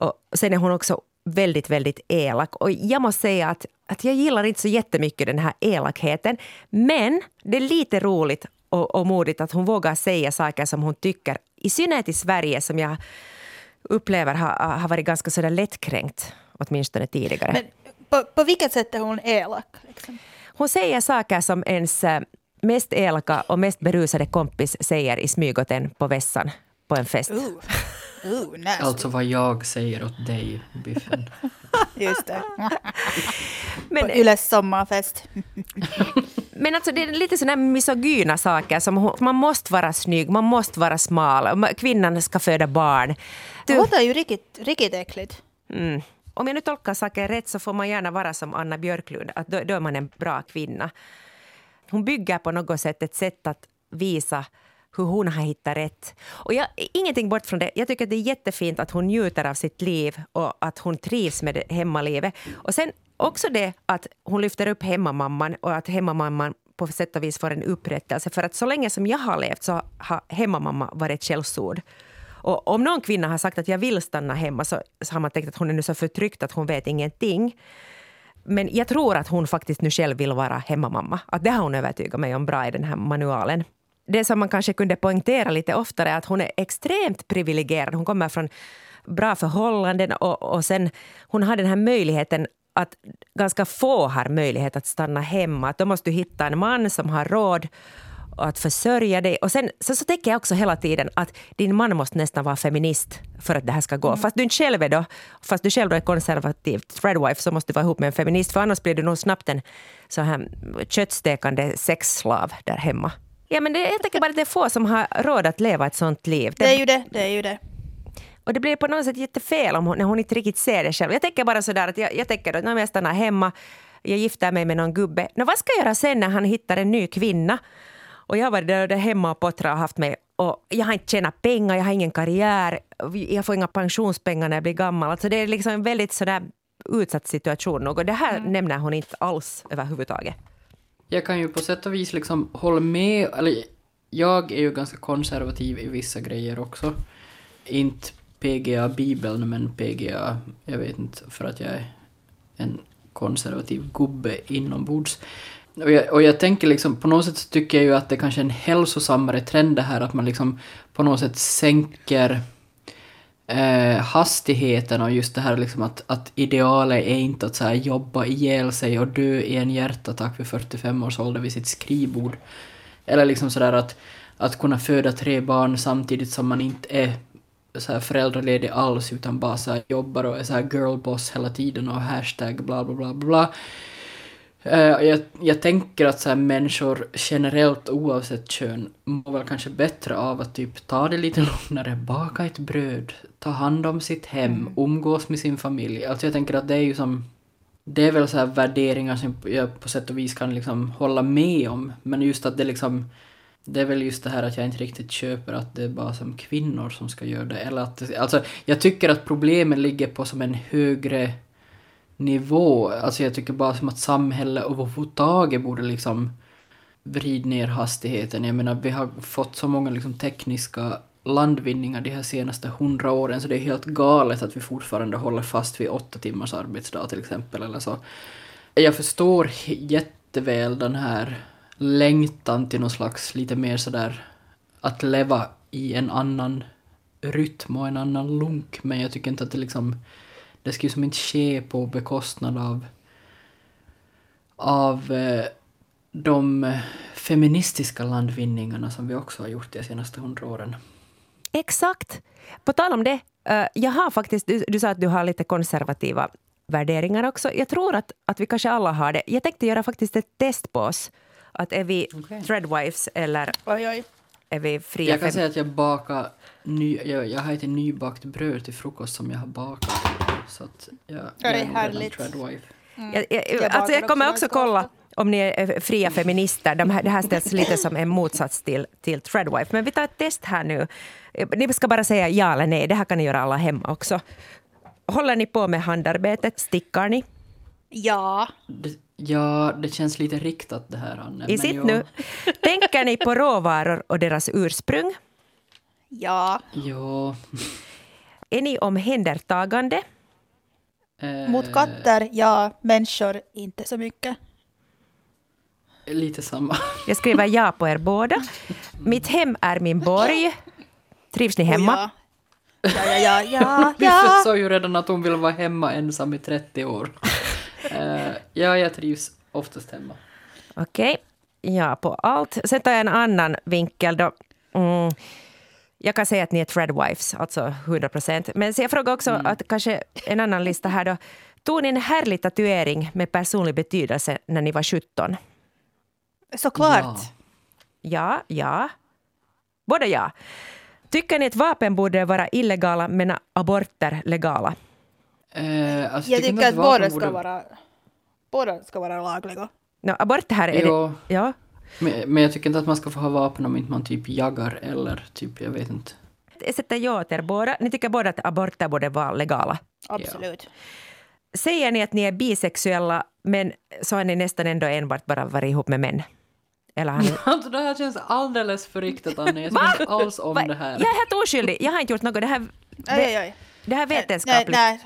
Och sen är hon också väldigt, väldigt elak. Och jag måste säga att, att jag gillar inte så jättemycket den här elakheten. Men det är lite roligt och, och modigt att hon vågar säga saker som hon tycker i synnerhet i Sverige som jag upplever har, har varit ganska sådär lättkränkt, åtminstone tidigare. Men på, på vilket sätt är hon elak? Liksom? Hon säger saker som ens eh, mest elaka och mest berusade kompis säger i smyg på vässan på en fest. Ooh. Ooh, alltså vad jag säger åt dig, Biffen. Just det. Men, på Yles sommarfest. Men alltså det är lite sådana misogyna saker som man måste vara snygg, man måste vara smal, kvinnan ska föda barn. Det låter ju riktigt, riktigt äckligt. Mm. Om jag nu tolkar saker rätt så får man gärna vara som Anna Björklund, att då, då är man en bra kvinna. Hon bygger på något sätt ett sätt att visa hur hon har hittat rätt. Och jag, ingenting bort från det. Jag tycker att det är jättefint att hon njuter av sitt liv och att hon trivs med det hemmalivet. Och sen också det att hon lyfter upp hemmamamman och att hemmamamman på sätt och vis får en upprättelse. För att så länge som jag har levt så har hemmamamma varit ett källsord. Och om någon kvinna har sagt att jag vill stanna hemma så, så har man tänkt att hon är nu så förtryckt att hon vet ingenting. Men jag tror att hon faktiskt nu själv vill vara hemmamamma. Att det har hon övertygat mig om bra i den här manualen. Det som man kanske kunde poängtera lite oftare är att hon är extremt privilegierad. Hon kommer från bra förhållanden och, och sen hon har den här möjligheten att ganska få har möjlighet att stanna hemma. Att då måste du hitta en man som har råd att försörja dig. Och sen så, så tänker jag också hela tiden att din man måste nästan vara feminist för att det här ska gå. Mm. Fast du inte själv är då, fast du själv då är konservativ threadwife så måste du vara ihop med en feminist för annars blir du nog snabbt en så här köttstekande sexslav där hemma. Ja men det, jag tänker bara att det är få som har råd att leva ett sånt liv. Det är ju det, det är ju det. Och det blir på något sätt jättefel om hon, när hon inte riktigt ser det själv. Jag tänker bara sådär att jag, jag tänker att när jag stannar hemma, jag gifter mig med någon gubbe. Nå, vad ska jag göra sen när han hittar en ny kvinna? Och jag har varit där, där hemma och pottrat och haft mig och jag har inte tjänat pengar, jag har ingen karriär, jag får inga pensionspengar när jag blir gammal. Alltså det är liksom en väldigt sådär utsatt situation. Och det här mm. nämner hon inte alls överhuvudtaget. Jag kan ju på sätt och vis liksom hålla med, eller jag är ju ganska konservativ i vissa grejer också. Inte PGA Bibeln, men PGA, jag vet inte, för att jag är en konservativ gubbe inombords. Och jag, och jag tänker liksom, på något sätt så tycker jag ju att det kanske är en hälsosammare trend det här att man liksom på något sätt sänker eh, hastigheten och just det här liksom att, att idealet är inte att så här jobba ihjäl sig och dö i en hjärtattack vid 45 års ålder vid sitt skrivbord. Eller liksom sådär att, att kunna föda tre barn samtidigt som man inte är så här föräldraledig alls utan bara så här jobbar och är så här girlboss hela tiden och hashtag bla bla bla bla. Uh, jag, jag tänker att så här, människor generellt oavsett kön mår väl kanske bättre av att typ ta det lite lugnare, baka ett bröd, ta hand om sitt hem, mm. umgås med sin familj. Alltså jag tänker att det är ju som det är väl så här värderingar som jag på sätt och vis kan liksom hålla med om. Men just att det liksom det är väl just det här att jag inte riktigt köper att det är bara som kvinnor som ska göra det. Eller att alltså, jag tycker att problemen ligger på som en högre nivå. Alltså jag tycker bara som att samhället överhuvudtaget borde liksom vrida ner hastigheten. Jag menar, vi har fått så många liksom tekniska landvinningar de här senaste hundra åren så det är helt galet att vi fortfarande håller fast vid åtta timmars arbetsdag till exempel eller så. Jag förstår jätteväl den här längtan till någon slags lite mer sådär att leva i en annan rytm och en annan lunk men jag tycker inte att det liksom det ska ju som inte ske på bekostnad av av eh, de feministiska landvinningarna som vi också har gjort de senaste hundra åren. Exakt. På tal om det, uh, jag har faktiskt, du, du sa att du har lite konservativa värderingar också. Jag tror att, att vi kanske alla har det. Jag tänkte göra faktiskt ett test på oss. Att är vi okay. threadwives eller oj, oj. är vi fria? Jag kan säga att jag bakar ny, jag, jag har ett nybakt bröd till frukost som jag har bakat. Så att jag, jag är, är härligt. threadwife. Mm. Jag, jag, jag, alltså jag kommer också kolla om ni är fria feminister. De här, det här ställs lite som en motsats till, till Threadwife. Men vi tar ett test här nu. Ni ska bara säga ja eller nej. Det här kan ni göra alla hemma också. Håller ni på med handarbetet? Stickar ni? Ja. Det, ja, det känns lite riktat det här, Anne. I sitt nu. Tänker ni på råvaror och deras ursprung? Ja. Ja. Är ni omhändertagande? Eh, Mot katter, ja. Människor, inte så mycket. Lite samma. Jag skriver ja på er båda. Mitt hem är min borg. Trivs ni hemma? Oh, ja. Ja, ja, ja, ja, Vi sa ju redan att hon vill vara hemma ensam i 30 år. uh, ja, jag trivs oftast hemma. Okej, okay. ja på allt. Sen tar jag en annan vinkel då. Mm. Jag kan säga att ni är threadwives, alltså 100 procent. Men så jag frågar också mm. att kanske en annan lista här då. Tog ni en härlig tatuering med personlig betydelse när ni var 17? Såklart. Ja, ja. Både ja. Tycker ni att vapen borde vara illegala men aborter legala? Eh, alltså, jag tycker att, att båda ska vara, båda ska vara lagliga. No, abort här är jo. det... Ja. Men, men jag tycker inte att man ska få ha vapen om inte man typ jagar eller typ, jag vet inte. Jag sätter ja till er båda. Ni tycker båda att aborter borde vara legala? Absolut. Ja. Säger ni att ni är bisexuella men så har ni nästan ändå enbart bara varit ihop med män? Eller han... alltså det här känns alldeles för riktigt Annie. Jag tycker inte alls om Va? det här. Jag är helt oskyldig. Jag har inte gjort något. Det här, det, aj, aj. Det här är vetenskapligt. Nej,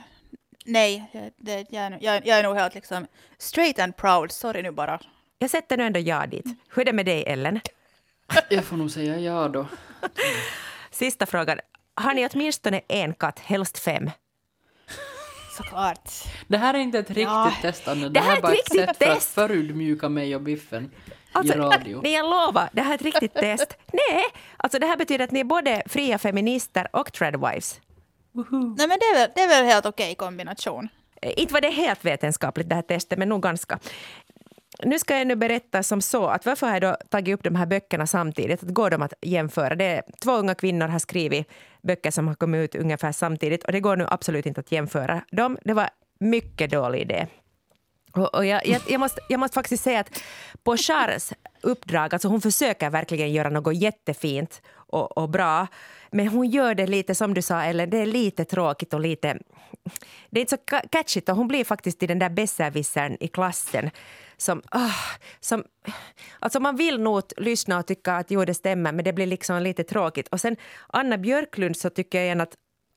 nej, nej det, jag, jag, jag är nog helt liksom straight and proud. Sorry nu bara. Jag sätter nu ändå ja dit. Hur är det med dig, Ellen? Jag får nog säga ja då. Sista frågan. Har ni åtminstone en katt, helst fem? Såklart. Det här är inte ett riktigt ja. testande. Det, det här är bara ett sätt för att förödmjuka mig och Biffen alltså, i radio. Nej, jag lovar, det här är ett riktigt test. Nej, alltså det här betyder att ni är både fria feminister och threadwives. Nej, men det är väl, det är väl helt okej kombination. Eh, inte var det helt vetenskapligt det här testet, men nog ganska. Nu ska jag nu berätta som så att varför har jag då tagit upp de här böckerna samtidigt? Att går de att jämföra? Det är, två unga kvinnor har skrivit böcker som har kommit ut ungefär samtidigt och det går nu absolut inte att jämföra dem. Det var mycket dålig idé. Och, och jag, jag, jag, måste, jag måste faktiskt säga att på Chars uppdrag, alltså hon försöker verkligen göra något jättefint och, och bra. Men hon gör det lite som du sa, eller det är lite tråkigt och lite... Det är inte så catchigt och hon blir faktiskt till den där besserwissern i klassen som, Uh, som... Alltså man vill nog lyssna och tycka att jo, det stämmer, men det blir liksom lite tråkigt. Och sen Anna Björklund så tycker jag igen att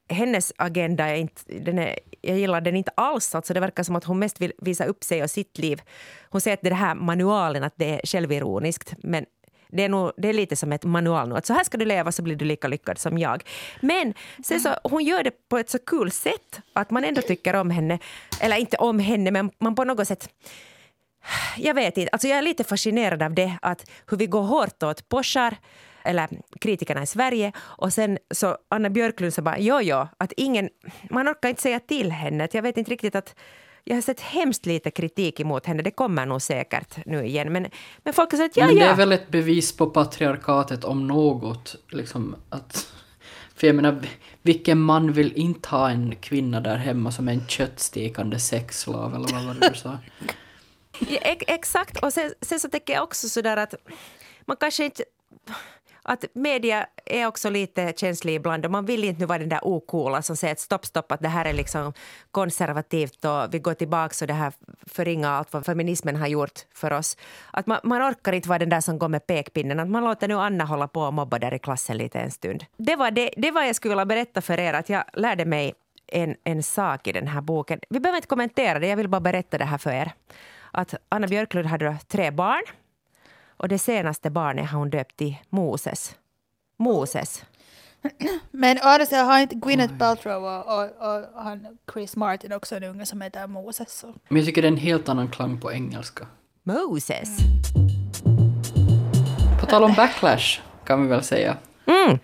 hennes agenda är inte, den är, jag gillar den inte alls. Alltså det verkar som att hon mest vill visa upp sig och sitt liv. Hon säger att det här manualen att det är självironiskt. Men det är, nog, det är lite som ett manual nu. Att så här ska du leva så blir du lika lyckad som jag. Men sen så, hon gör det på ett så kul sätt att man ändå tycker om henne. Eller inte om henne, men man på något sätt jag vet inte. Alltså jag är lite fascinerad av det, att hur vi går hårt åt Poschar eller kritikerna i Sverige och sen så Anna Björklund så bara jo, jo, att ingen, man orkar inte säga till henne. Jag vet inte riktigt att jag har sett hemskt lite kritik emot henne. Det kommer nog säkert nu igen. Men, men folk har sagt ja, Men det ja. är väl ett bevis på patriarkatet om något. Liksom att, för jag menar, vilken man vill inte ha en kvinna där hemma som en köttstekande sexslav eller vad var det du sa? Ja, exakt. Och sen, sen så tänker jag också sådär att man kanske inte... Att media är också lite känslig ibland och man vill inte nu vara den där ocoola som säger att stopp, stopp, att det här är liksom konservativt och vi går tillbaka och det här förringar allt vad feminismen har gjort för oss. Att man, man orkar inte vara den där som går med pekpinnen, att man låter nu Anna hålla på och mobba där i klassen lite en stund. Det var det, det var jag skulle vilja berätta för er, att jag lärde mig en, en sak i den här boken. Vi behöver inte kommentera det, jag vill bara berätta det här för er. Att Anna Björklund hade tre barn och det senaste barnet har hon döpt till Moses. Moses. Men sidan har inte Gwyneth Paltrow och, och, och han Chris Martin också en unge som heter Moses. Så. Men jag tycker det är en helt annan klang på engelska. Moses. På tal om backlash kan vi väl säga. Mm.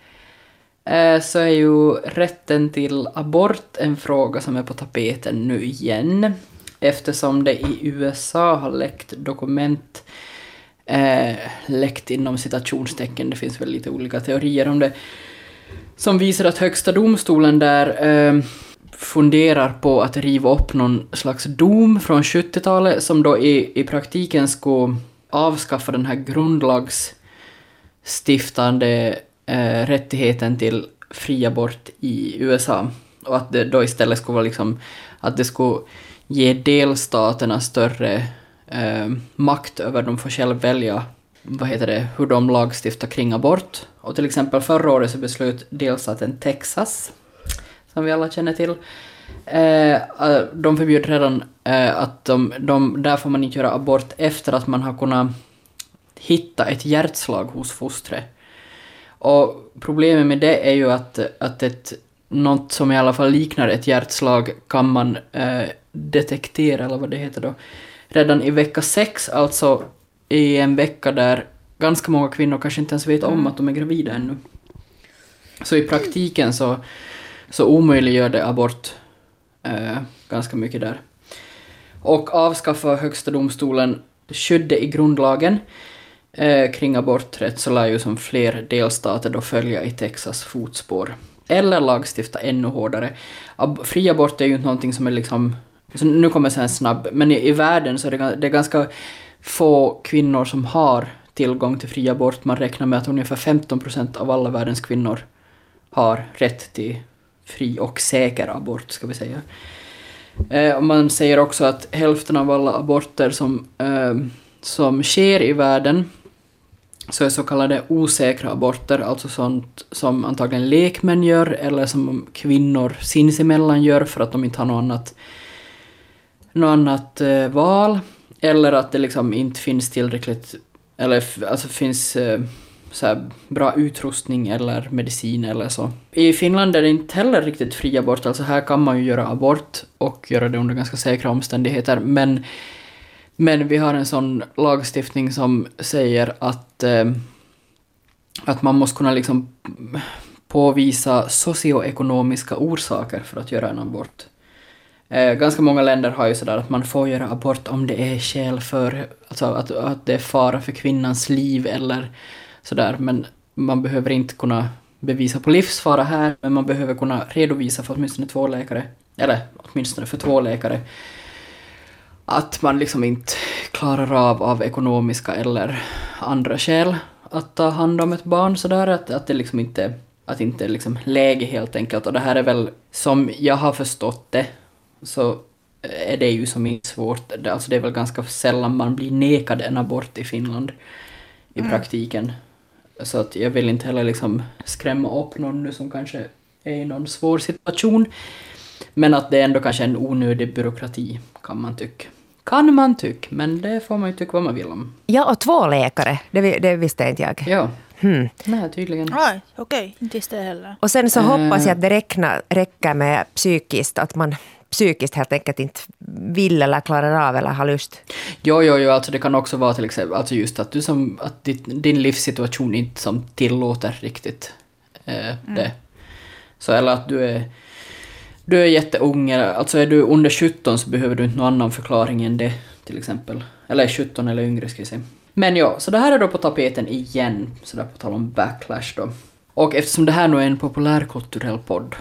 Eh, Så är ju rätten till abort en fråga som är på tapeten nu igen. Eftersom det i USA har läckt dokument, eh, läckt inom citationstecken, det finns väl lite olika teorier om det, som visar att högsta domstolen där eh, funderar på att riva upp någon slags dom från 70-talet som då i, i praktiken skulle avskaffa den här grundlagsstiftande eh, rättigheten till fri abort i USA. Och att det då istället skulle vara liksom att det skulle ge delstaterna större eh, makt över de får själv välja vad heter det, hur de lagstiftar kring abort. Och till exempel förra året så beslöt delstaten Texas, som vi alla känner till, eh, eh de förbjuder redan eh, att de, de, där får man inte göra abort efter att man har kunnat hitta ett hjärtslag hos fostret. Och problemet med det är ju att, att ett, något som i alla fall liknar ett hjärtslag kan man eh, detektera, eller vad det heter då, redan i vecka sex, alltså i en vecka där ganska många kvinnor kanske inte ens vet om att de är gravida ännu. Så i praktiken så, så omöjliggör det abort eh, ganska mycket där. Och avskaffa Högsta domstolen skyddet i grundlagen eh, kring aborträtt så lär ju som fler delstater då följa i Texas fotspår. Eller lagstifta ännu hårdare. Ab fri abort är ju inte någonting som är liksom... Så nu kommer jag en snabb, men i, i världen så är det, det är ganska få kvinnor som har tillgång till fri abort. Man räknar med att ungefär 15 procent av alla världens kvinnor har rätt till fri och säker abort, ska vi säga. Eh, och man säger också att hälften av alla aborter som, eh, som sker i världen så är så kallade osäkra aborter, alltså sånt som antagligen lekmän gör eller som kvinnor sinsemellan gör för att de inte har något annat, något annat eh, val. Eller att det liksom inte finns tillräckligt, eller alltså finns eh, så här bra utrustning eller medicin eller så. I Finland är det inte heller riktigt fri abort, alltså här kan man ju göra abort och göra det under ganska säkra omständigheter, men men vi har en sån lagstiftning som säger att, eh, att man måste kunna liksom påvisa socioekonomiska orsaker för att göra en abort. Eh, ganska många länder har ju sådär att man får göra abort om det är skäl för, alltså att, att det är fara för kvinnans liv eller sådär, men man behöver inte kunna bevisa på livsfara här, men man behöver kunna redovisa för åtminstone två läkare, eller åtminstone för två läkare, att man liksom inte klarar av av ekonomiska eller andra skäl att ta hand om ett barn sådär, att, att det liksom inte att inte är liksom läge helt enkelt. Och det här är väl, som jag har förstått det, så är det ju som inte svårt. Det- Alltså det är väl ganska sällan man blir nekad en abort i Finland i praktiken. Så att jag vill inte heller liksom skrämma upp någon nu som kanske är i någon svår situation. Men att det är ändå kanske en onödig byråkrati, kan man tycka. Kan man tycka, men det får man ju tycka vad man vill om. Ja, och två läkare. Det, det visste inte jag. Ja, Hmm. nej tydligen. Okej, inte visste jag heller. Och sen så hoppas Eh. jag att det räknar, räcker med psykiskt, att man psykiskt helt enkelt inte vill eller klarar av eller har lust. Jo, jo, jo, alltså det kan också vara till exempel, alltså just att du som, att ditt, din livssituation inte som tillåter riktigt eh, det. Så eller att du är, du är jätteung, alltså är du under 17 så behöver du inte någon annan förklaring än det, till exempel. Eller 17 eller yngre ska jag säga. Men ja, så det här är då på tapeten igen, så där på tal om backlash då. Och eftersom det här nu är en populärkulturell podd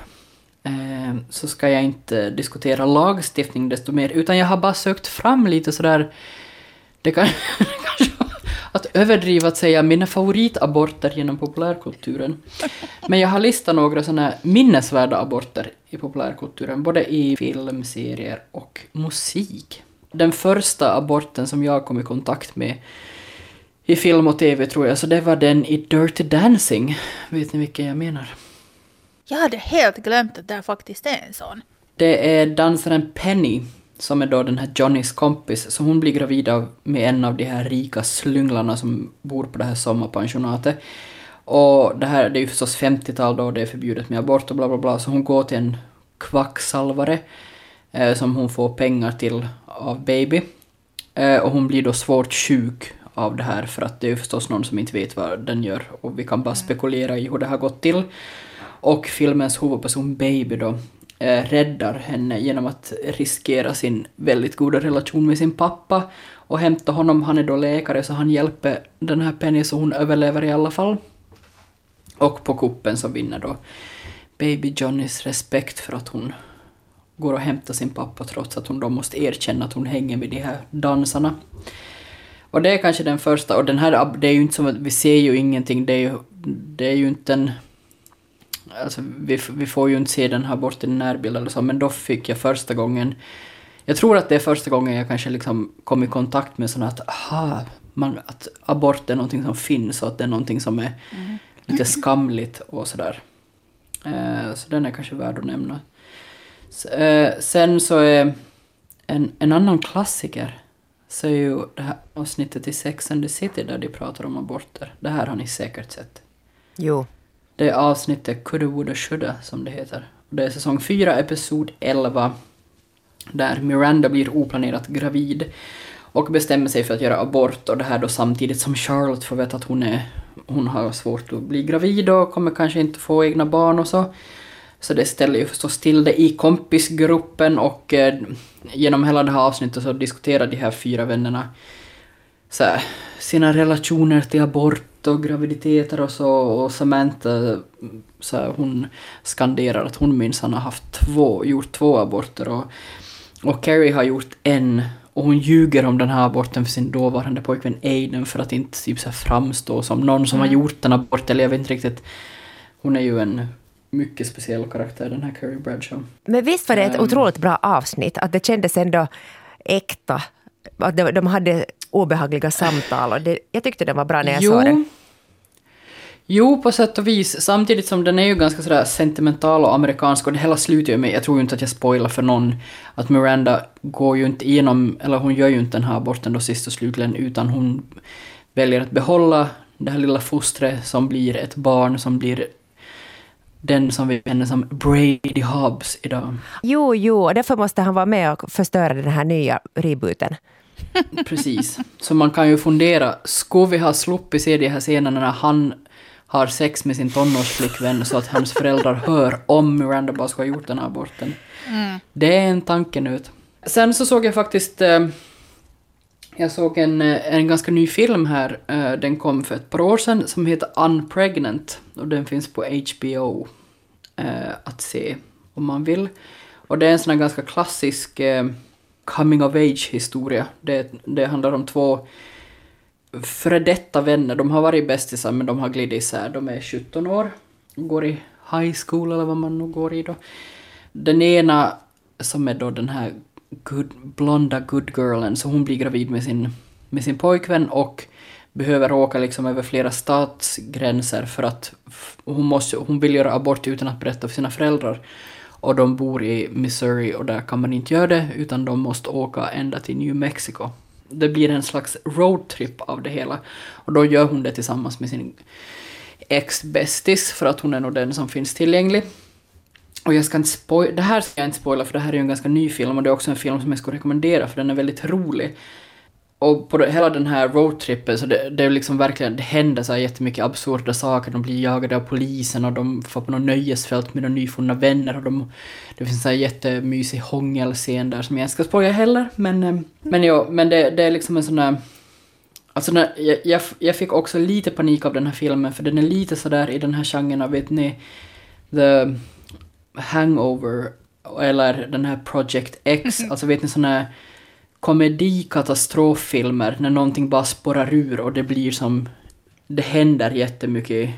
Eh, så ska jag inte diskutera lagstiftning desto mer, utan jag har bara sökt fram lite sådär det kan kanske att överdriva att säga mina favoritaborter genom populärkulturen. Men jag har listat några sådana minnesvärda aborter i populärkulturen, både i film, serier och musik. Den första aborten som jag kom i kontakt med i film och tv tror jag, så det var den i Dirty Dancing. Vet ni vilken jag menar? Jag hade helt glömt att det faktiskt är en sån. Det är dansaren Penny som är då den här Johnnys kompis, så hon blir gravid av, med en av de här rika slynglarna som bor på det här sommarpensionatet. Och det här, det är ju förstås 50-tal då, det är förbjudet med abort och bla bla bla, så hon går till en kvacksalvare eh, som hon får pengar till av Baby. Eh, och hon blir då svårt sjuk av det här för att det är ju förstås någon som inte vet vad den gör och vi kan bara spekulera i hur det har gått till. Och filmens huvudperson Baby då eh, räddar henne genom att riskera sin väldigt goda relation med sin pappa och hämta honom. Han är då läkare så han hjälper den här Penny så hon överlever i alla fall. Och på kuppen så vinner då Baby Johnnys respekt för att hon går och hämtar sin pappa trots att hon då måste erkänna att hon hänger med de här dansarna. Och det är kanske den första, och den här, det är ju inte som att vi ser ju ingenting, det är ju, det är ju inte en... Alltså vi, vi får ju inte se den här aborten i närbild eller så, men då fick jag första gången... Jag tror att det är första gången jag kanske liksom kom i kontakt med sådana att, aha, man, att abort är någonting som finns och att det är någonting som är lite skamligt och sådär. Eh, så den är kanske värd att nämna. S- eh, sen så är en, en annan klassiker så är ju det här avsnittet i Sex and the City där de pratar om aborter. Det här har ni säkert sett. Jo. Det är avsnittet Coulda, woulda, shoulda som det heter. Det är säsong 4, episod 11. Där Miranda blir oplanerat gravid och bestämmer sig för att göra abort och det här då samtidigt som Charlotte får veta att hon, är, hon har svårt att bli gravid och kommer kanske inte få egna barn och så. Så det ställer ju förstås till det i kompisgruppen och eh, genom hela det här avsnittet så diskuterar de här fyra vännerna så här, sina relationer till abort och graviditeter och så och Samantha så här, hon skanderar att hon minsann har haft två, gjort två aborter och, och Carrie har gjort en och hon ljuger om den här aborten för sin dåvarande pojkvän Aiden för att inte typ så här framstå som någon som har gjort en abort eller jag vet inte riktigt. Hon är ju en mycket speciell karaktär den här Carrie Bradshaw. Men visst var det ett Ehm. otroligt bra avsnitt, att det kändes ändå äkta. Att de, de hade obehagliga samtal och det, jag tyckte det var bra när jag såg det. Jo, på sätt och vis. Samtidigt som den är ju ganska sådär sentimental och amerikansk och det hela slutar ju med, jag tror ju inte att jag spoilar för någon, att Miranda går ju inte igenom, eller hon gör ju inte den här aborten då sist och slutligen, utan hon väljer att behålla det här lilla fostret som blir ett barn som blir den som vi känner som Brady Hobbs idag. Jo, jo, och därför måste han vara med och förstöra den här nya rebooten. Precis. Så man kan ju fundera, skulle vi ha sluppit se de här scenerna när han har sex med sin tonårsflickvän så att hans föräldrar hör om Miranda bara ska ha gjort den här aborten. Det är en tankenöt. Sen så såg jag faktiskt... Eh, jag såg en, eh, en ganska ny film här. Eh, den kom för ett par år sedan som heter Unpregnant. Och den finns på HBO eh, att se om man vill. Och det är en sån här ganska klassisk coming of age historia. Det, det handlar om två före detta vänner. De har varit bästisar men de har glidit isär. De är 17 år. Går i high school eller vad man nu går i då. Den ena som är då den här good, blonda good girlen, så hon blir gravid med sin, med sin pojkvän och behöver åka liksom över flera statsgränser för att hon, måste, hon vill göra abort utan att berätta för sina föräldrar. Och de bor i Missouri och där kan man inte göra det utan de måste åka ända till New Mexico. Det blir en slags roadtrip av det hela. Och då gör hon det tillsammans med sin ex-bästis för att hon är nog den som finns tillgänglig. Och jag ska inte spoila, det här ska jag inte spoila för det här är ju en ganska ny film och det är också en film som jag skulle rekommendera för den är väldigt rolig. Och på hela den här roadtrippen så det, det är liksom verkligen, det händer så här jättemycket absurda saker. De blir jagade av polisen och de får på något nöjesfält med några nyfunna vänner och de, det finns en jättemysig hångelscen där som jag inte ska spoila heller. Men, eh, men, ja, men det, det är liksom en sån där Alltså när, jag, jag, fick också lite panik av den här filmen för den är lite sådär i den här genren av, vet ni, The Hangover eller den här Project X, alltså vet ni sådana här komedikatastroffilmer när någonting bara spårar ur och det blir som, det händer jättemycket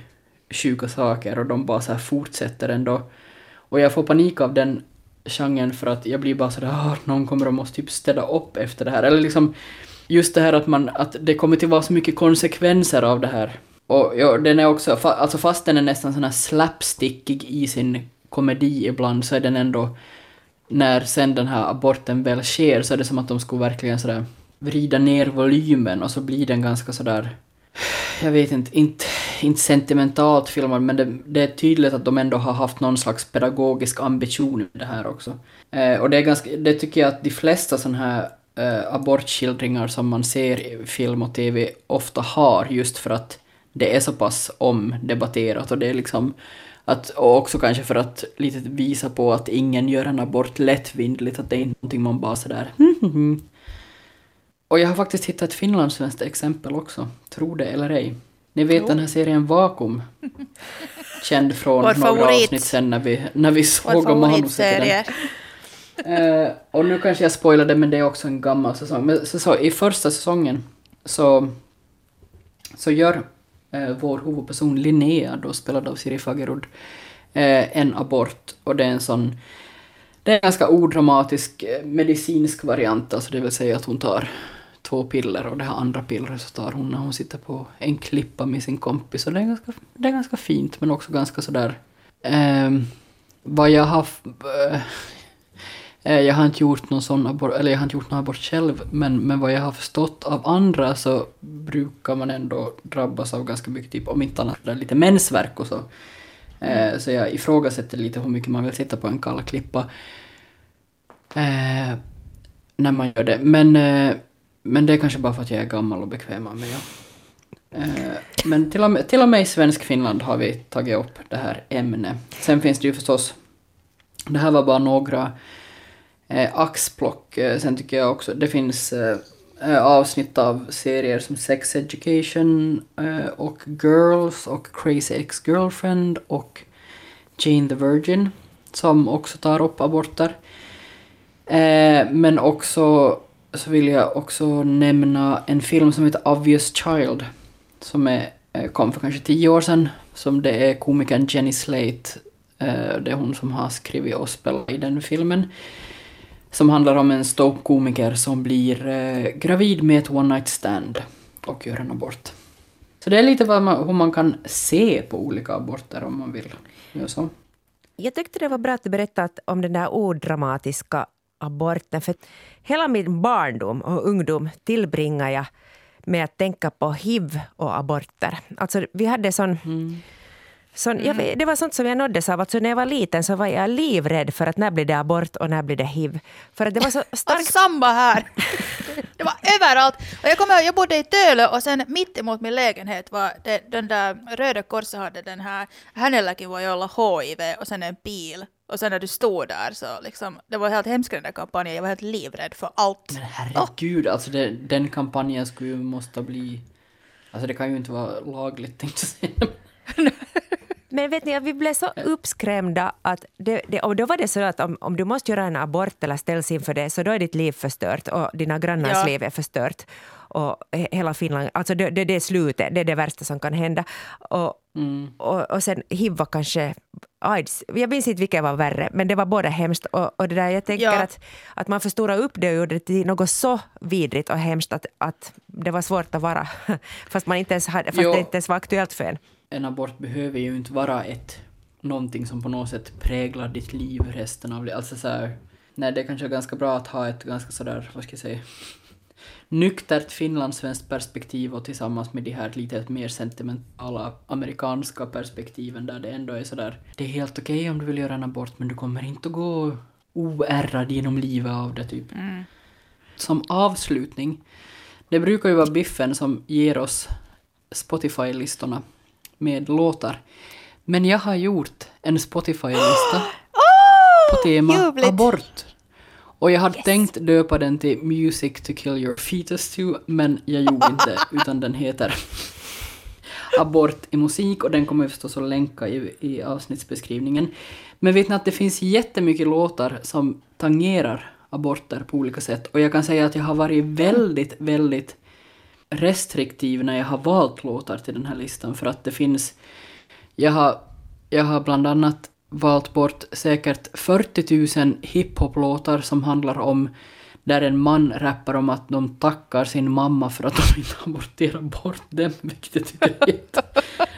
sjuka saker och de bara så här fortsätter ändå. Och jag får panik av den genren för att jag blir bara sådär, ah, någon kommer och måste typ städa upp efter det här. Eller liksom, just det här att man, att det kommer till vara så mycket konsekvenser av det här. Och ja, den är också, alltså fast den är nästan sån här slapstickig i sin komedi ibland så är den ändå, när sen den här aborten väl sker så är det som att de skulle verkligen sådär vrida ner volymen och så blir den ganska sådär, jag vet inte, inte, inte sentimentalt filmad men det, det är tydligt att de ändå har haft någon slags pedagogisk ambition i det här också. Eh, och det är ganska, det tycker jag att de flesta sådana här eh, abortskildringar som man ser i film och TV ofta har just för att det är så pass omdebatterat och det är liksom att, och också kanske för att lite visa på att ingen gör en abort lättvindligt, att det är inte någonting man bara sådär Och jag har faktiskt hittat ett finlandssvenskt exempel också, tro det eller ej. Ni vet jo. den här serien Vakuum? Känd från Vår några favorit. avsnitt sen när vi, när vi såg manuset till den. Uh, och nu kanske jag spoilade men det är också en gammal säsong. Men så, så, i första säsongen så, så gör eh, vår huvudperson Linnea, då spelad av Siri Fagerud, eh, en abort. Och det är en sån... Det är en ganska odramatisk eh, medicinsk variant, alltså det vill säga att hon tar två piller och det här andra pillret så tar hon när hon sitter på en klippa med sin kompis. Och det är ganska, det är ganska fint men också ganska sådär... Eh, vad jag har... Eh, Eh, jag har inte gjort någon sån abort, eller jag har inte gjort någon abort själv, men, men vad jag har förstått av andra så brukar man ändå drabbas av ganska mycket, typ om inte annat lite mensvärk och så. Mm. Så jag ifrågasätter lite hur mycket man vill sitta på en kall klippa. Eh, när man gör det. Men, eh, men det är kanske bara för att jag är gammal och bekväm av mig. Ja. Eh, men till och, med, till och med i svensk Finland har vi tagit upp det här ämnet. Sen finns det ju förstås, det här var bara några eh, axplock. Eh, sen tycker jag också det finns eh, eh, avsnitt av serier som Sex Education eh, och Girls och Crazy Ex-Girlfriend och Jane the Virgin som också tar upp aborter. Eh, men också så vill jag också nämna en film som heter Obvious Child som är, eh, kom för kanske tio år sedan. Som det är komikern Jenny Slate, eh, det är hon som har skrivit och spelat i den filmen som handlar om en ståuppkomiker som blir eh, gravid med ett one night stand och gör en abort. Så det är lite vad man, hur man kan se på olika aborter om man vill så. Jag tyckte det var bra att du berättade om den där odramatiska aborten. För hela min barndom och ungdom tillbringar jag med att tänka på hiv och aborter. Alltså, vi hade sån... Mm så mm. jag, det var sånt som jag nåddes av. Alltså när jag var liten så var jag livrädd för att när blir det abort och när blir det hiv. För att det var så starkt... samma här! det var överallt. Och jag kommer ihåg, jag bodde i Tölö och sen mitt emot min lägenhet var det, den där Röda Korset hade den här hänelläkin voi olla HIV och sen en pil. Och sen när du stod där så liksom, det var helt hemskt den där kampanjen. Jag var helt livrädd för allt. Men herregud, oh. alltså det, den kampanjen skulle ju måste bli... Alltså det kan ju inte vara lagligt tänkte jag säga. Men vet ni, vi blev så uppskrämda att det, det, och då var det så att om, om du måste göra en abort eller ställs inför det så då är ditt liv förstört och dina grannars ja. liv är förstört. Och hela Finland, alltså det, det, det är slutet, det är det värsta som kan hända. Och, Mm. Och, och sen hiv var kanske aids. Jag minns inte vilket var värre, men det var båda hemskt. Och, och det där, jag tänker Ja. att, att man förstorar upp det och gjorde det till något så vidrigt och hemskt att, att det var svårt att vara, fast, man inte ens hade, fast Jo. det inte ens var aktuellt för en. En abort behöver ju inte vara ett någonting som på något sätt präglar ditt liv resten av livet. Alltså så här, nej det är kanske ganska bra att ha ett ganska sådär, vad ska jag säga, nyktert finlandssvenskt perspektiv och tillsammans med de här lite mer sentimentala amerikanska perspektiven där det ändå är sådär, det är helt okej om du vill göra en abort men du kommer inte att gå oärrad genom livet av det typ. Som avslutning, det brukar ju vara Biffen som ger oss Spotify-listorna med låtar. Men jag har gjort en Spotify-lista på tema ljuvligt. abort. Och jag hade Yes. tänkt döpa den till Music to kill your fetus to, men jag gjorde inte, utan den heter Abort i musik och den kommer jag förstås att länka i, i avsnittsbeskrivningen. Men vet ni att det finns jättemycket låtar som tangerar aborter på olika sätt och jag kan säga att jag har varit väldigt, väldigt restriktiv när jag har valt låtar till den här listan för att det finns... Jag har, jag har bland annat valt bort säkert 40 000 hiphop-låtar som handlar om där en man rappar om att de tackar sin mamma för att de inte aborterar bort dem, vilket jag tycker är helt...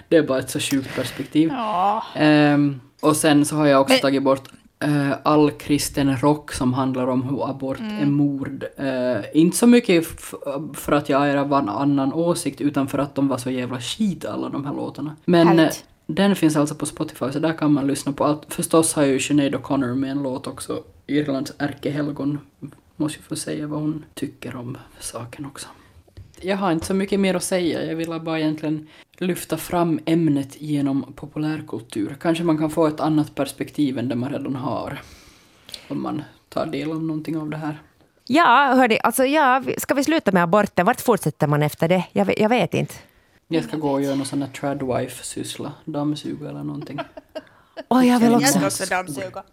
Det är bara ett så sjukt perspektiv. Ja. Ehm, och sen så har jag också Men- tagit bort eh, all kristen rock som handlar om hur abort är mord. Eh, inte så mycket för att jag är av en annan åsikt utan för att de var så jävla skit alla de här låtarna. Men eh, Härligt. den finns alltså på Spotify så där kan man lyssna på allt. Förstås har ju Sinead O'Connor med en låt också. Irlands ärkehelgon. Måste ju få säga vad hon tycker om saken också. Jag har inte så mycket mer att säga. Jag ville bara egentligen lyfta fram ämnet genom populärkultur. Kanske man kan få ett annat perspektiv än det man redan har. Om man tar del av någonting av det här. Ja, hörde, alltså, ja, ska vi sluta med aborten? Vart fortsätter man efter det? Jag, vet- jag vet inte. Jag ska gå och göra någon sån här tradwife-syssla. Dammsuga eller någonting. Åh, jag vill Jag också. ska också dammsuga.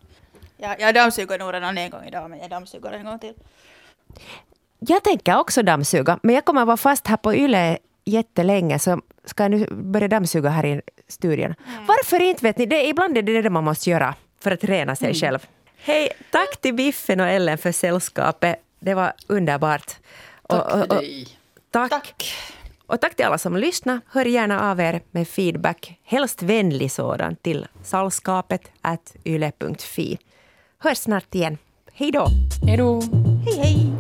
Jag, jag dammsuger nog redan en gång idag, men jag dammsuger en gång till. Jag tänker också dammsuga, men jag kommer vara fast här på Yle jättelänge så ska jag nu börja dammsuga här i studion. Varför inte vet ni? Det, är- ibland är det det man måste göra för att rena sig själv. Hej, tack till Biffen och Ellen för sällskapet. Det var underbart. Tack Och- och- och- dig. tack. Tack. Och tack till alla som lyssnar. Hör gärna av er med feedback, helst vänlig sådan, till sällskapet yle.fi. Hörs snart igen. Hej då! Hej då! Hej hej!